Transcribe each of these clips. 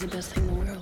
again.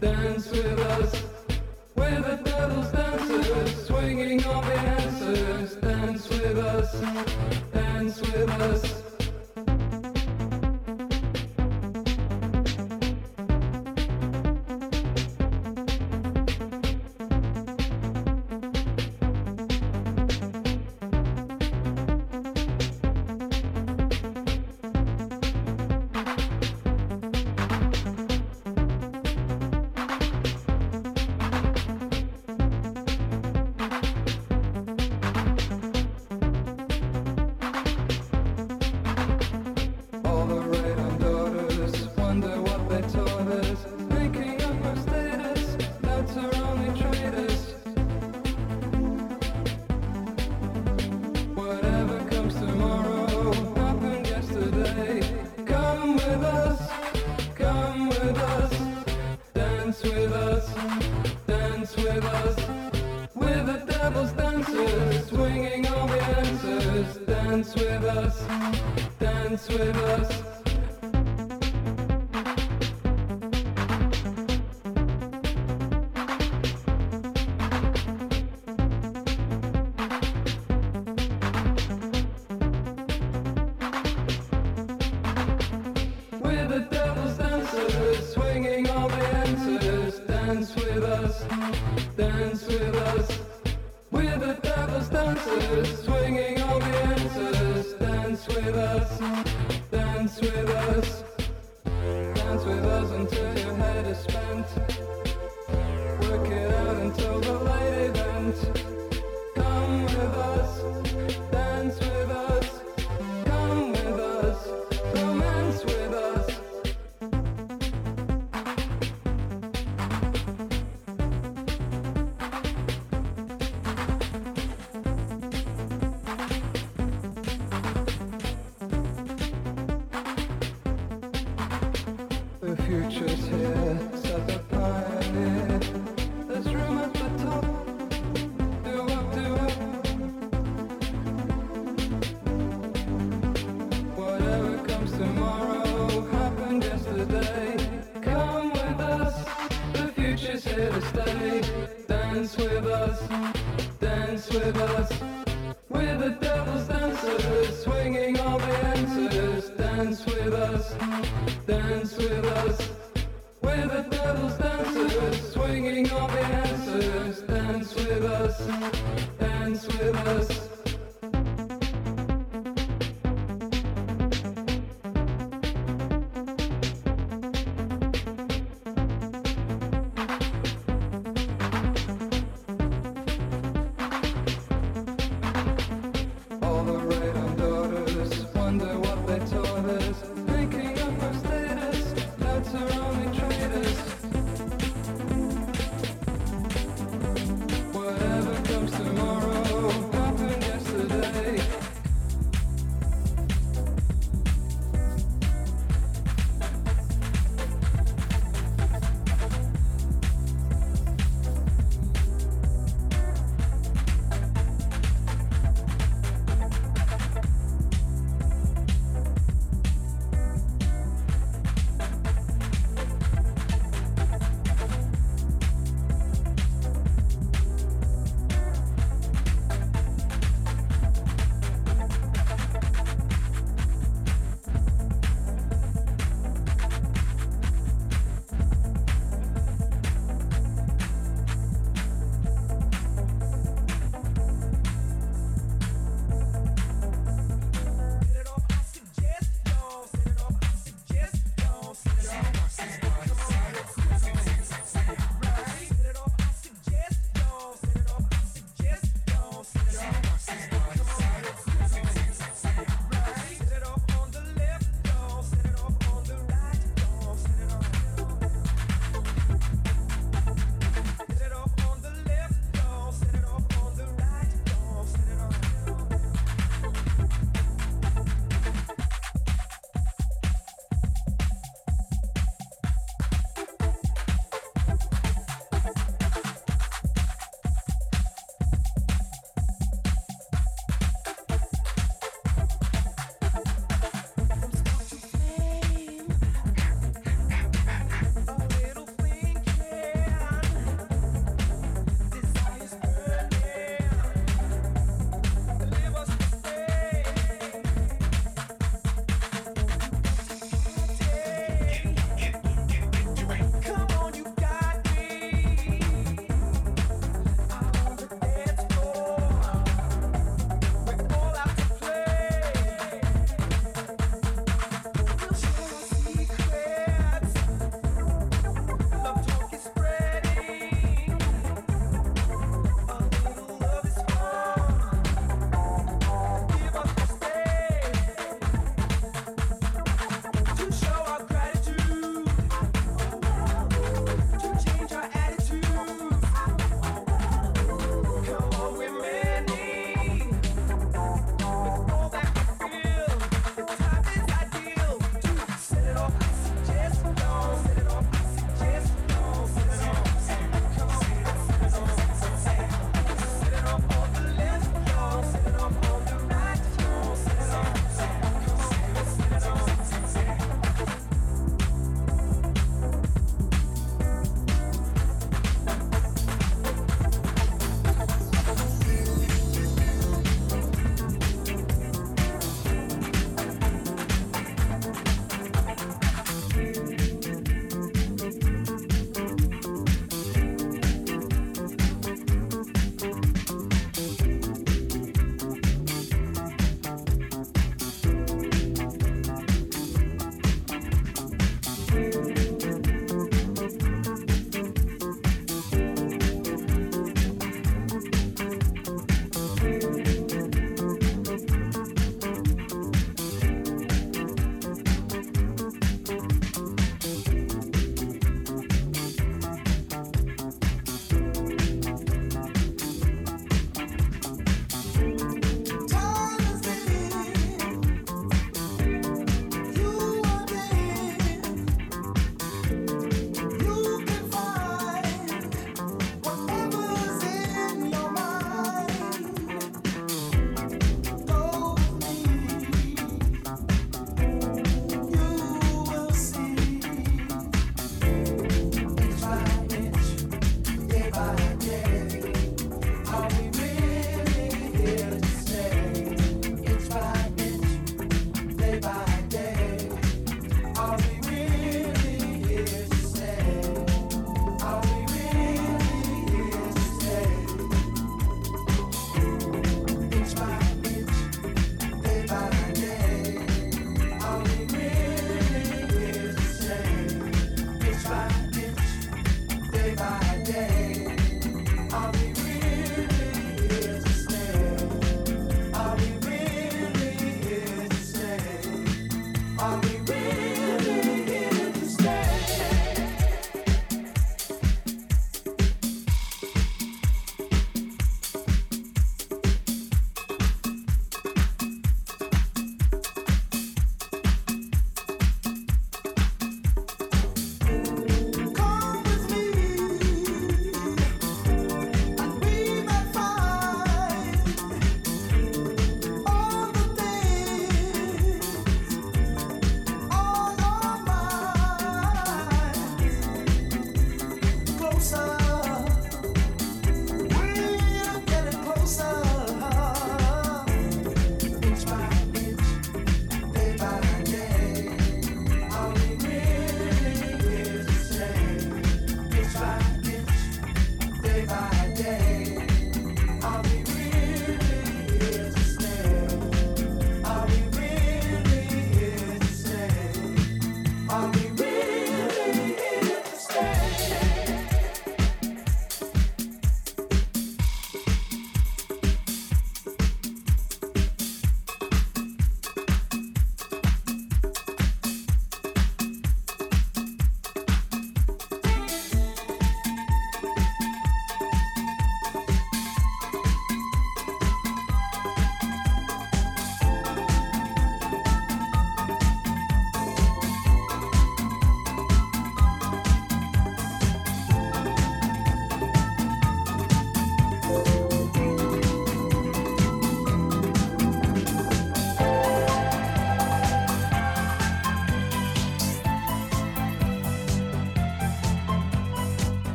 dance with us. Dance with us, dance with us. We're the devil's dancers, swinging all the answers. Dance with us, dance with us. Dance with us until your head is spent. Work it out until the light event.